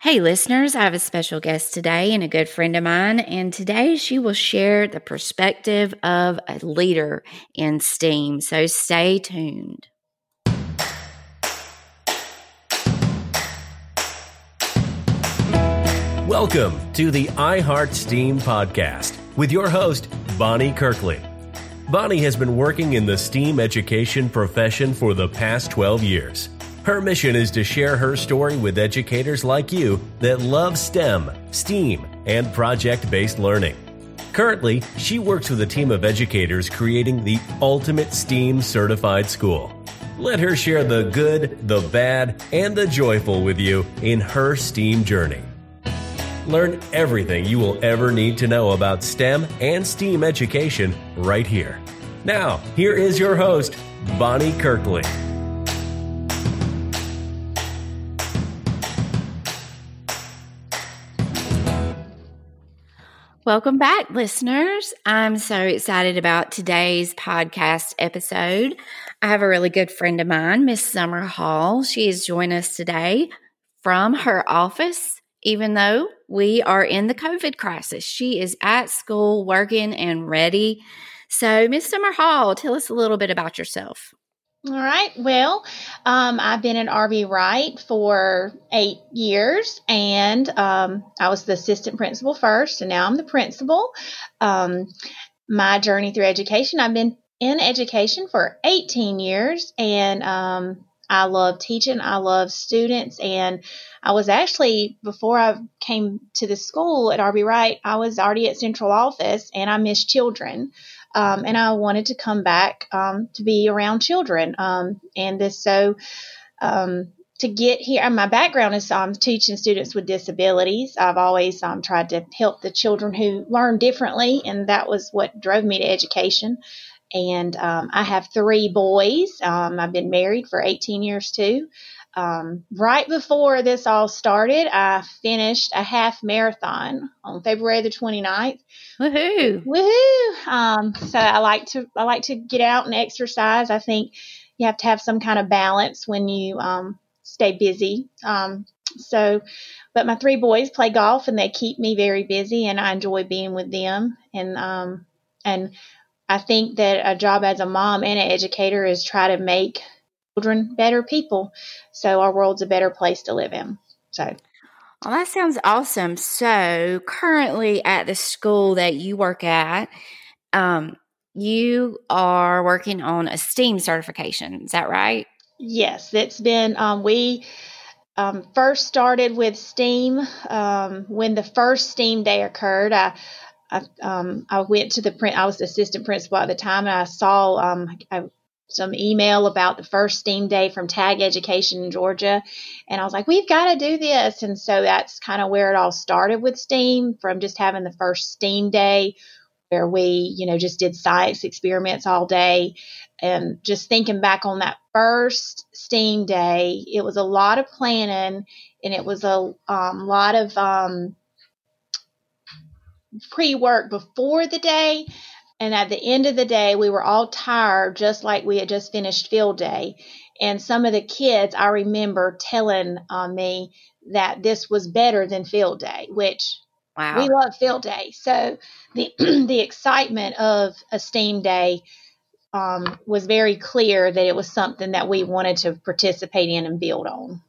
Hey, listeners, I have a special guest today and a good friend of mine. And today she will share the perspective of a leader in STEAM. So stay tuned. Welcome to the iHeart STEAM podcast with your host, Bonnie Kirkley. Bonnie has been working in the STEAM education profession for the past 12 years. Her mission is to share her story with educators like you that love STEM, STEAM, and project based learning. Currently, she works with a team of educators creating the ultimate STEAM certified school. Let her share the good, the bad, and the joyful with you in her STEAM journey. Learn everything you will ever need to know about STEM and STEAM education right here. Now, here is your host, Bonnie Kirkley. Welcome back, listeners. I'm so excited about today's podcast episode. I have a really good friend of mine, Miss Summer Hall. She has joined us today from her office, even though we are in the COVID crisis. She is at school, working and ready. So, Miss Summer Hall, tell us a little bit about yourself. All right. Well, um, I've been at R.B. Wright for eight years, and um, I was the assistant principal first, and now I'm the principal. Um, my journey through education, I've been in education for 18 years, and um, I love teaching. I love students, and I was actually before I came to the school at R.B. Wright, I was already at central office, and I miss children. Um, and I wanted to come back um, to be around children. Um, and this so um, to get here, my background is um, teaching students with disabilities. I've always tried to help the children who learn differently, and that was what drove me to education. And I have three boys. I've been married for 18 years too. Um, right before this all started, I finished a half marathon on February the 29th. Woohoo! Woohoo! Um, so I like to I like to get out and exercise. I think you have to have some kind of balance when you um, stay busy. Um, so, but my three boys play golf and they keep me very busy, and I enjoy being with them. And um, and I think that a job as a mom and an educator is try to make children better people so our world's a better place to live in. So well, that sounds awesome. So, currently at the school that you work at, um, you are working on a STEAM certification. Is that right? Yes, it's been, um, we um, first started with STEAM um, when the first STEAM day occurred. I, I, um, I went to the print, I was the assistant principal at the time, and I saw, um, I some email about the first STEAM day from Tag Education in Georgia. And I was like, we've got to do this. And so that's kind of where it all started with STEAM from just having the first STEAM day where we, you know, just did science experiments all day. And just thinking back on that first STEAM day, it was a lot of planning and it was a um, lot of um, pre work before the day and at the end of the day, we were all tired, just like we had just finished field day. And some of the kids, I remember telling uh, me that this was better than field day, which wow. we love field day. So the the excitement of a STEAM day um, was very clear that it was something that we wanted to participate in and build on.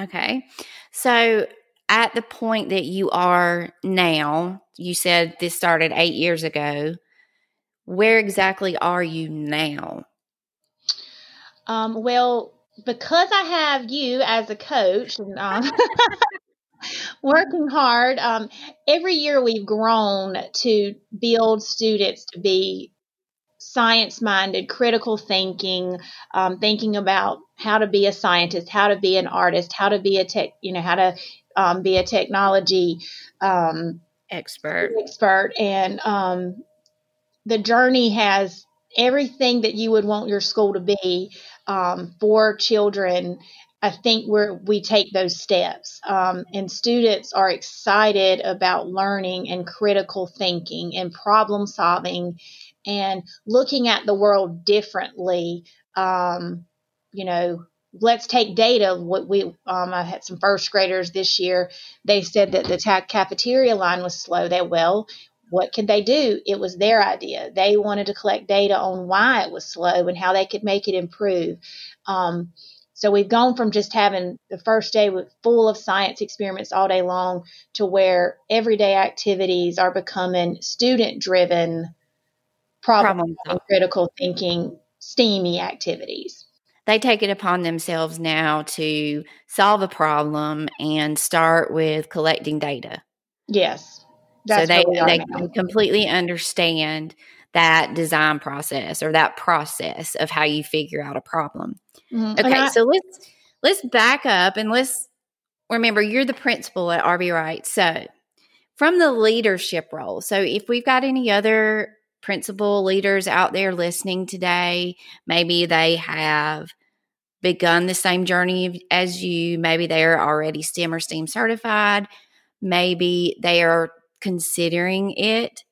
Okay, so at the point that you are now, you said this started eight years ago where exactly are you now? Um, well, because I have you as a coach and um, working hard, um, every year we've grown to build students to be science minded, critical thinking, um, thinking about how to be a scientist, how to be an artist, how to be a tech, you know, how to um, be a technology um, expert, expert, and um, the journey has everything that you would want your school to be um, for children. I think where we take those steps, um, and students are excited about learning and critical thinking and problem solving, and looking at the world differently. Um, you know, let's take data. What we um, I had some first graders this year. They said that the cafeteria line was slow. They well, what could they do? It was their idea. They wanted to collect data on why it was slow and how they could make it improve. Um, so we've gone from just having the first day with full of science experiments all day long to where everyday activities are becoming student driven problem, problem critical thinking steamy activities they take it upon themselves now to solve a problem and start with collecting data. Yes. So they, they can completely understand that design process or that process of how you figure out a problem. Mm-hmm. Okay, I, so let's let's back up and let's remember you're the principal at R.B. Wright. So from the leadership role. So if we've got any other principal leaders out there listening today, maybe they have begun the same journey as you. Maybe they're already STEM or STEAM certified. Maybe they are considering it.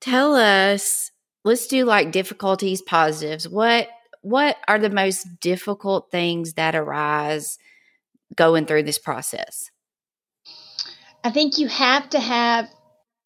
Tell us, let's do like difficulties, positives. What what are the most difficult things that arise going through this process? I think you have to have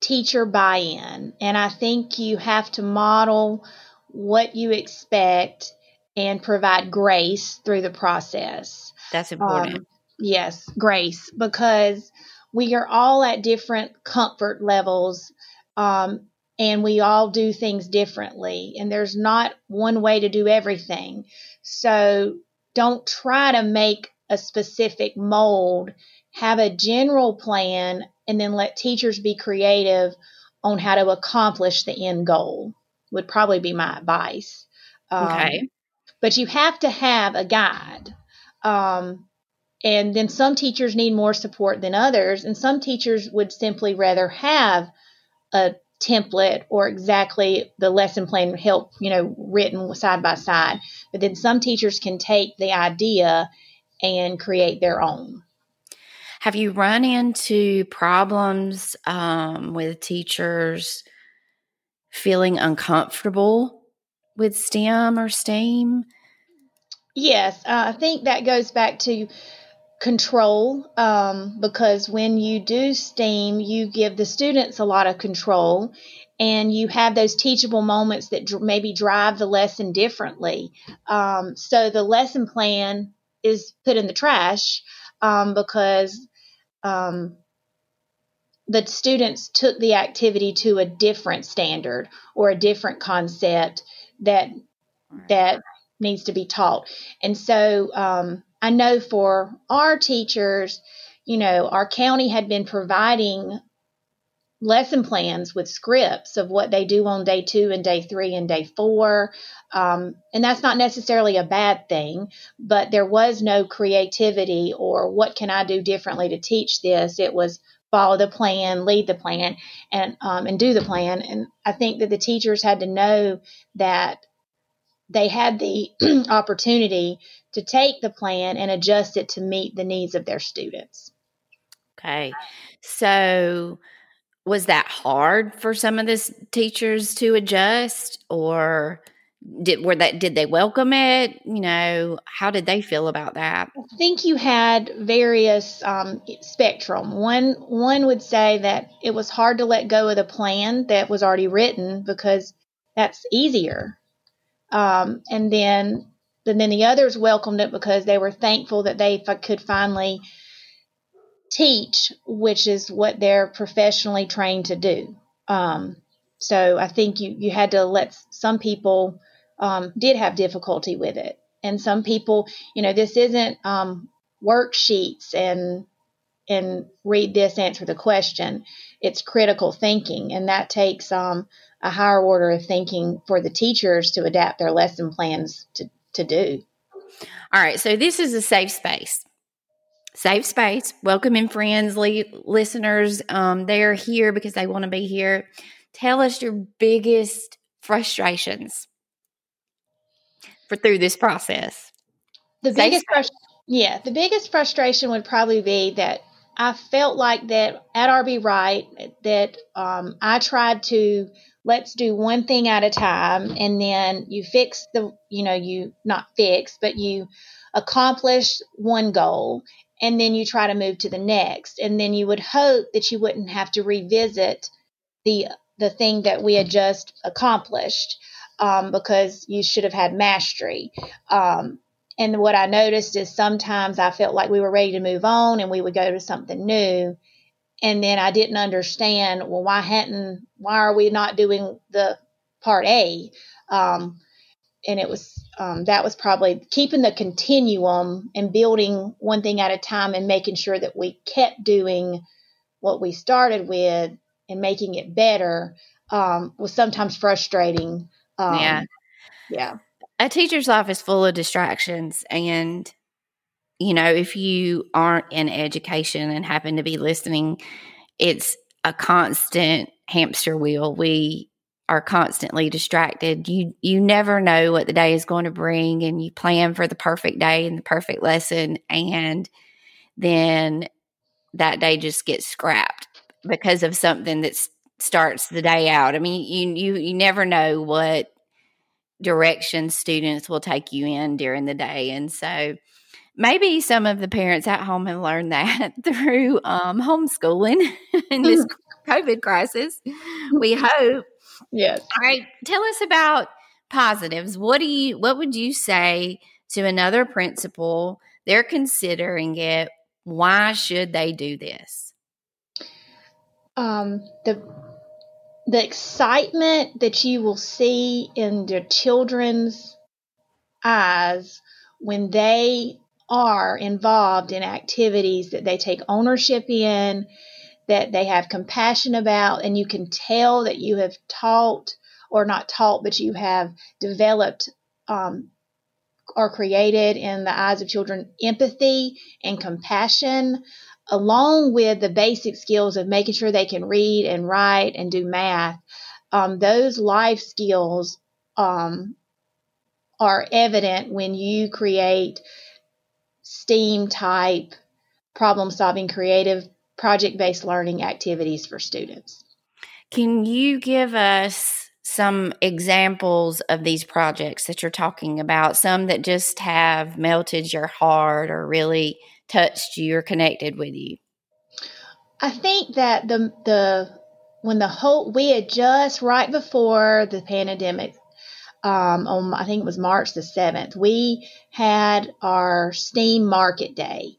teacher buy in, and I think you have to model what you expect and provide grace through the process. That's important. Um, yes, grace, because we are all at different comfort levels um, and we all do things differently, and there's not one way to do everything. So don't try to make a specific mold, have a general plan, and then let teachers be creative on how to accomplish the end goal, would probably be my advice. Um, okay but you have to have a guide. Um, and then some teachers need more support than others, and some teachers would simply rather have a template or exactly the lesson plan help, you know, written side by side. But then some teachers can take the idea and create their own. Have you run into problems um, with teachers feeling uncomfortable with STEM or STEAM? Yes, uh, I think that goes back to control um, because when you do STEAM, you give the students a lot of control and you have those teachable moments that dr- maybe drive the lesson differently. Um, so the lesson plan is put in the trash um, because um, the students took the activity to a different standard or a different concept that that needs to be taught. And so um, I know for our teachers, you know, our county had been providing lesson plans with scripts of what they do on day two and day three and day four. Um, and that's not necessarily a bad thing, but there was no creativity or what can I do differently to teach this. It was follow the plan, lead the plan, and um, and do the plan. And I think that the teachers had to know that they had the opportunity to take the plan and adjust it to meet the needs of their students. Okay. So was that hard for some of the teachers to adjust or did were that did they welcome it you know how did they feel about that i think you had various um, spectrum one one would say that it was hard to let go of the plan that was already written because that's easier um, and then and then the others welcomed it because they were thankful that they could finally teach, which is what they're professionally trained to do. Um, so I think you, you had to let some people um, did have difficulty with it. And some people, you know, this isn't um, worksheets and and read this, answer the question. It's critical thinking, and that takes um, a higher order of thinking for the teachers to adapt their lesson plans to, to do. All right, so this is a safe space. Safe space, welcoming friends, listeners. Um, they're here because they want to be here. Tell us your biggest frustrations for through this process. The safe biggest, frust- yeah, the biggest frustration would probably be that I felt like that at R.B. Wright that um, I tried to let's do one thing at a time and then you fix the you know you not fix but you accomplish one goal and then you try to move to the next. And then you would hope that you wouldn't have to revisit the the thing that we had just accomplished um, because you should have had mastery. Um, and what i noticed is sometimes i felt like we were ready to move on and we would go to something new and then i didn't understand well why hadn't why are we not doing the part a um, and it was um, that was probably keeping the continuum and building one thing at a time and making sure that we kept doing what we started with and making it better um, was sometimes frustrating. Um, yeah. Yeah. A teacher's life is full of distractions. And, you know, if you aren't in education and happen to be listening, it's a constant hamster wheel. We are constantly distracted. You you never know what the day is going to bring and you plan for the perfect day and the perfect lesson and then that day just gets scrapped because of something that starts the day out. I mean, you you you never know what direction students will take you in during the day and so maybe some of the parents at home have learned that through um, homeschooling in this COVID crisis. We hope Yes. All right. Tell us about positives. What do you what would you say to another principal? They're considering it. Why should they do this? Um, the the excitement that you will see in their children's eyes when they are involved in activities that they take ownership in that they have compassion about, and you can tell that you have taught or not taught, but you have developed um, or created in the eyes of children empathy and compassion, along with the basic skills of making sure they can read and write and do math. Um, those life skills um, are evident when you create STEAM type problem solving creative project based learning activities for students. Can you give us some examples of these projects that you're talking about? Some that just have melted your heart or really touched you or connected with you? I think that the the when the whole we had just right before the pandemic um, on I think it was March the seventh, we had our STEAM Market Day.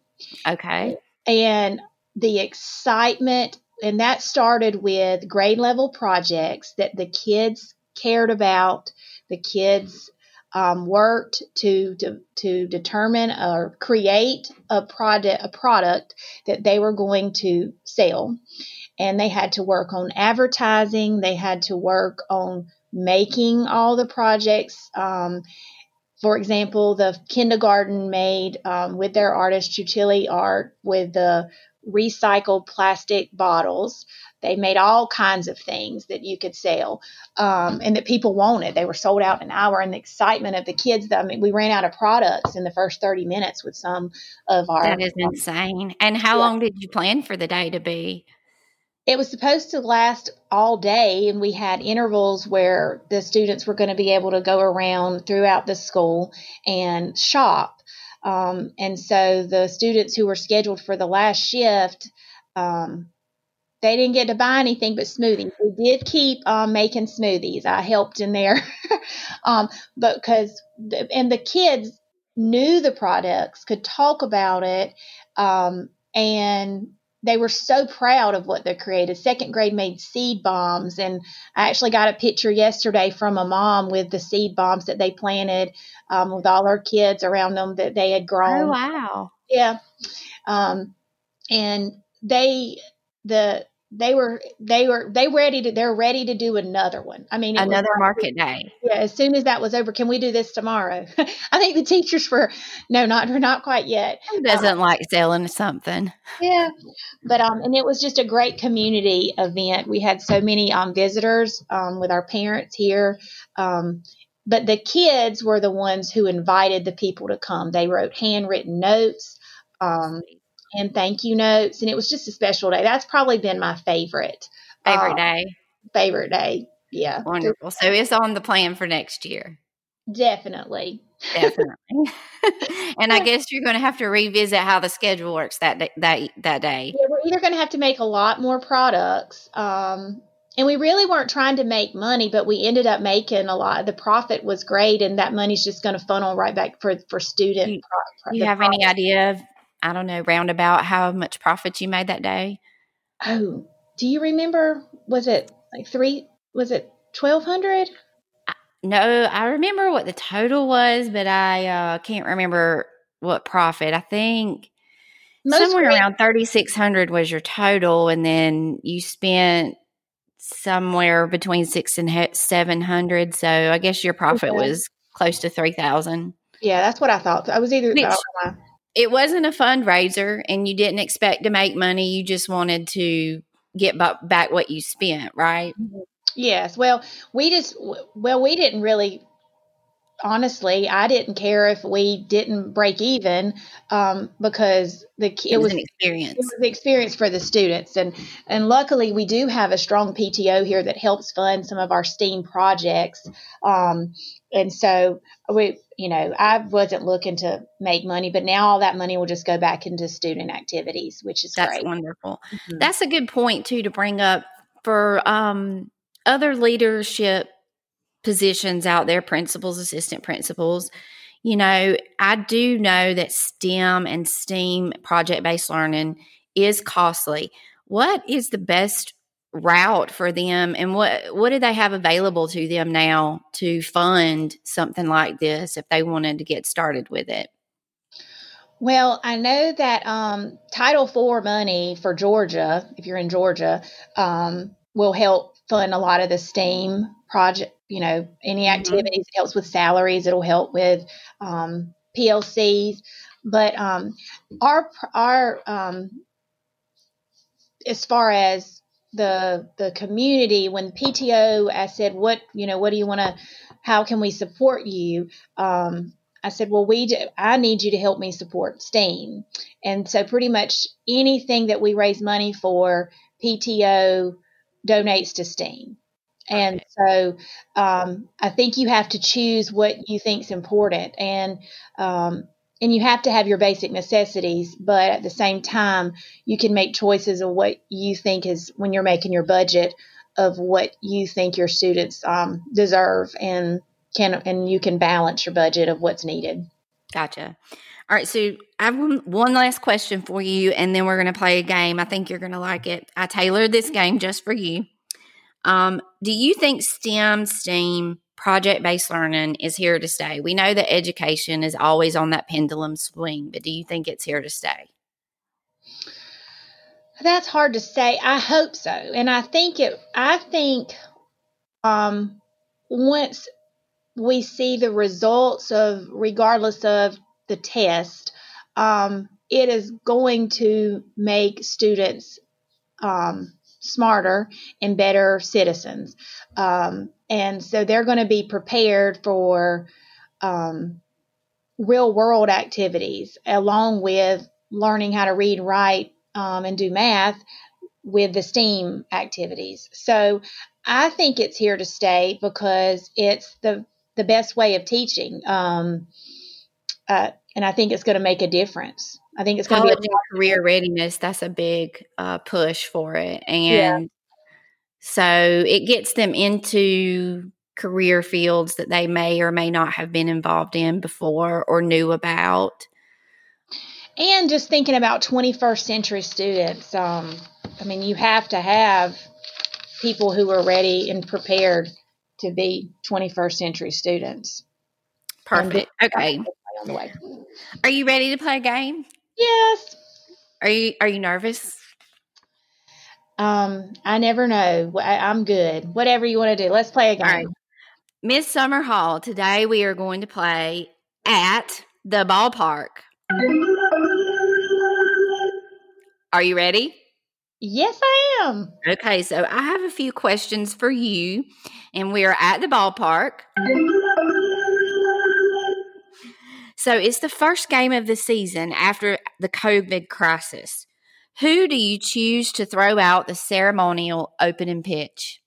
Okay. And the excitement, and that started with grade level projects that the kids cared about. The kids um, worked to, to to determine or create a product a product that they were going to sell, and they had to work on advertising. They had to work on making all the projects. Um, for example, the kindergarten made um, with their artist utility art with the recycled plastic bottles. They made all kinds of things that you could sell um, and that people wanted. They were sold out in an hour. And the excitement of the kids, I mean, we ran out of products in the first 30 minutes with some of our. That is insane. And how yeah. long did you plan for the day to be? It was supposed to last all day, and we had intervals where the students were going to be able to go around throughout the school and shop um, and so the students who were scheduled for the last shift, um, they didn't get to buy anything but smoothies. We did keep um, making smoothies. I helped in there, um, because and the kids knew the products, could talk about it, um, and they were so proud of what they created. Second grade made seed bombs, and I actually got a picture yesterday from a mom with the seed bombs that they planted um, with all her kids around them that they had grown. Oh wow! Yeah, um, and they the they were they were they ready to they're ready to do another one. I mean another was, market day. Yeah, as soon as that was over, can we do this tomorrow? I think the teachers were no, not not quite yet. Who doesn't um, like selling something? Yeah, but um, and it was just a great community event. We had so many um visitors um with our parents here. Um, but the kids were the ones who invited the people to come. They wrote handwritten notes. Um, and thank you notes. And it was just a special day. That's probably been my favorite. Favorite uh, day. Favorite day. Yeah. Wonderful. So it's on the plan for next year. Definitely. Definitely. and I guess you're going to have to revisit how the schedule works that day, that that day. Yeah, we're either going to have to make a lot more products, um, and we really weren't trying to make money, but we ended up making a lot. The profit was great, and that money's just going to funnel right back for for student. You, pro, you have profit. any idea of I don't know roundabout how much profit you made that day? Oh, do you remember? Was it like three? Was it twelve hundred? No, I remember what the total was, but I uh, can't remember what profit. I think Most somewhere around thirty six hundred was your total, and then you spent somewhere between six and seven hundred. So I guess your profit okay. was close to three thousand. Yeah, that's what I thought. I was either. It wasn't a fundraiser, and you didn't expect to make money. You just wanted to get back what you spent, right? Yes. Well, we just well we didn't really honestly I didn't care if we didn't break even um, because the it, it was, was, an experience. It was an experience for the students and and luckily we do have a strong PTO here that helps fund some of our STEAM projects. Um, and so we you know I wasn't looking to make money, but now all that money will just go back into student activities, which is That's great. wonderful. Mm-hmm. That's a good point too to bring up for um other leadership positions out there, principals, assistant principals, you know, I do know that STEM and STEAM project based learning is costly. What is the best route for them and what what do they have available to them now to fund something like this if they wanted to get started with it? Well, I know that um, Title IV money for Georgia, if you're in Georgia, um, will help fund a lot of the STEAM project, you know, any mm-hmm. activities. It helps with salaries. It'll help with um, PLCs. But um, our our um, as far as the the community, when PTO, I said, what you know, what do you want to? How can we support you? Um, I said, well, we do, I need you to help me support STEAM. And so pretty much anything that we raise money for, PTO donates to STEAM. And so um, I think you have to choose what you think is important, and um, and you have to have your basic necessities, but at the same time, you can make choices of what you think is when you're making your budget of what you think your students um, deserve, and can and you can balance your budget of what's needed. Gotcha. All right, so I have one last question for you, and then we're going to play a game. I think you're going to like it. I tailored this game just for you. Um, do you think STEM, STEAM, project based learning is here to stay? We know that education is always on that pendulum swing, but do you think it's here to stay? That's hard to say. I hope so. And I think it, I think um, once we see the results of, regardless of the test, um, it is going to make students um, smarter and better citizens. Um, and so they're going to be prepared for um, real world activities along with learning how to read, write, um, and do math with the STEAM activities. So I think it's here to stay because it's the the best way of teaching. Um, uh, and I think it's going to make a difference. I think it's going to be a career readiness. That's a big uh, push for it, and yeah. so it gets them into career fields that they may or may not have been involved in before or knew about. And just thinking about 21st century students, um, I mean, you have to have people who are ready and prepared to be 21st century students. Perfect. Okay on the way. Are you ready to play a game? Yes. Are you Are you nervous? Um, I never know. I, am good. Whatever you want to do. Let's play a game. Miss Summer Hall. Today we are going to play at the ballpark. Are you ready? Yes, I am. Okay, so I have a few questions for you, and we are at the ballpark. So it's the first game of the season after the COVID crisis. Who do you choose to throw out the ceremonial opening pitch?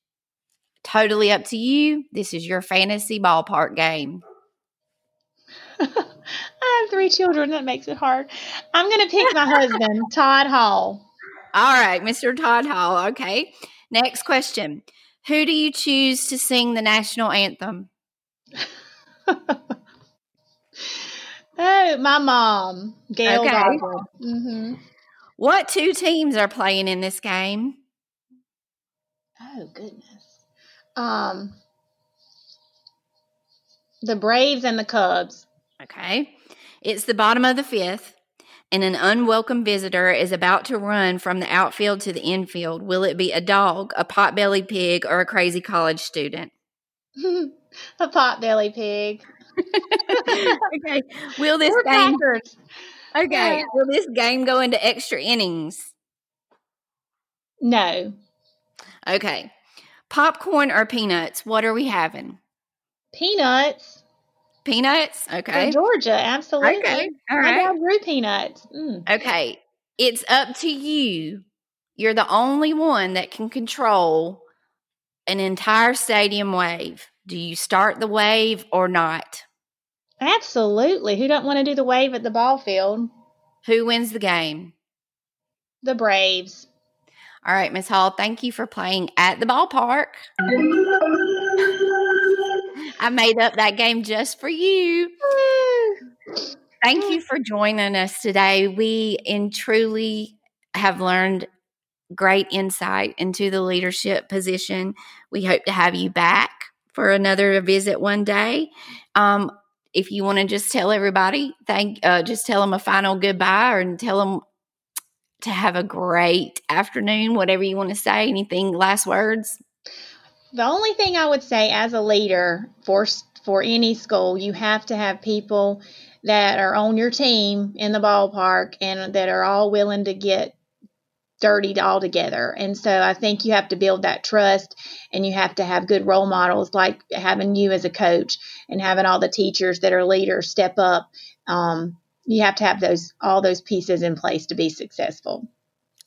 Totally up to you. This is your fantasy ballpark game. I have three children. That makes it hard. I'm going to pick my husband, Todd Hall. All right, Mr. Todd Hall. Okay. Next question. Who do you choose to sing the national anthem? oh, my mom, Gail Okay. Godwin. hmm What two teams are playing in this game? Oh goodness. Um, the Braves and the Cubs. Okay. It's the bottom of the fifth, and an unwelcome visitor is about to run from the outfield to the infield. Will it be a dog, a pot-bellied pig, or a crazy college student? a potbelly pig. okay. Will this Or game Packers. Okay. Will this game go into extra innings? No. Okay. Popcorn or peanuts? What are we having? Peanuts. Peanuts? Okay. Georgia, absolutely. Okay. All right. dad grew peanuts. Mm. Okay. It's up to you. You're the only one that can control an entire stadium wave. Do you start the wave or not? Absolutely. Who don't want to do the wave at the ball field? Who wins the game? The Braves. All right, Miss Hall, thank you for playing at the ballpark. I made up that game just for you. Thank you for joining us today. We in truly have learned great insight into the leadership position. We hope to have you back for another visit one day. Um, if you want to just tell everybody, thank, uh, just tell them a final goodbye and tell them to have a great afternoon, whatever you want to say. Anything, last words? The only thing I would say as a leader for for any school, you have to have people that are on your team in the ballpark and that are all willing to get dirty all together. And so I think you have to build that trust and you have to have good role models like having you as a coach and having all the teachers that are leaders step up. Um, you have to have those all those pieces in place to be successful.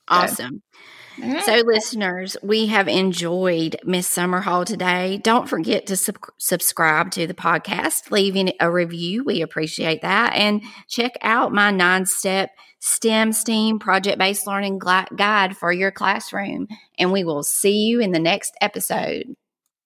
Awesome. All right. So, listeners, we have enjoyed Miss Summer Hall today. Don't forget to sub- subscribe to the podcast, leaving a review. We appreciate that. And check out my nine step STEM STEAM project based learning guide for your classroom. And we will see you in the next episode.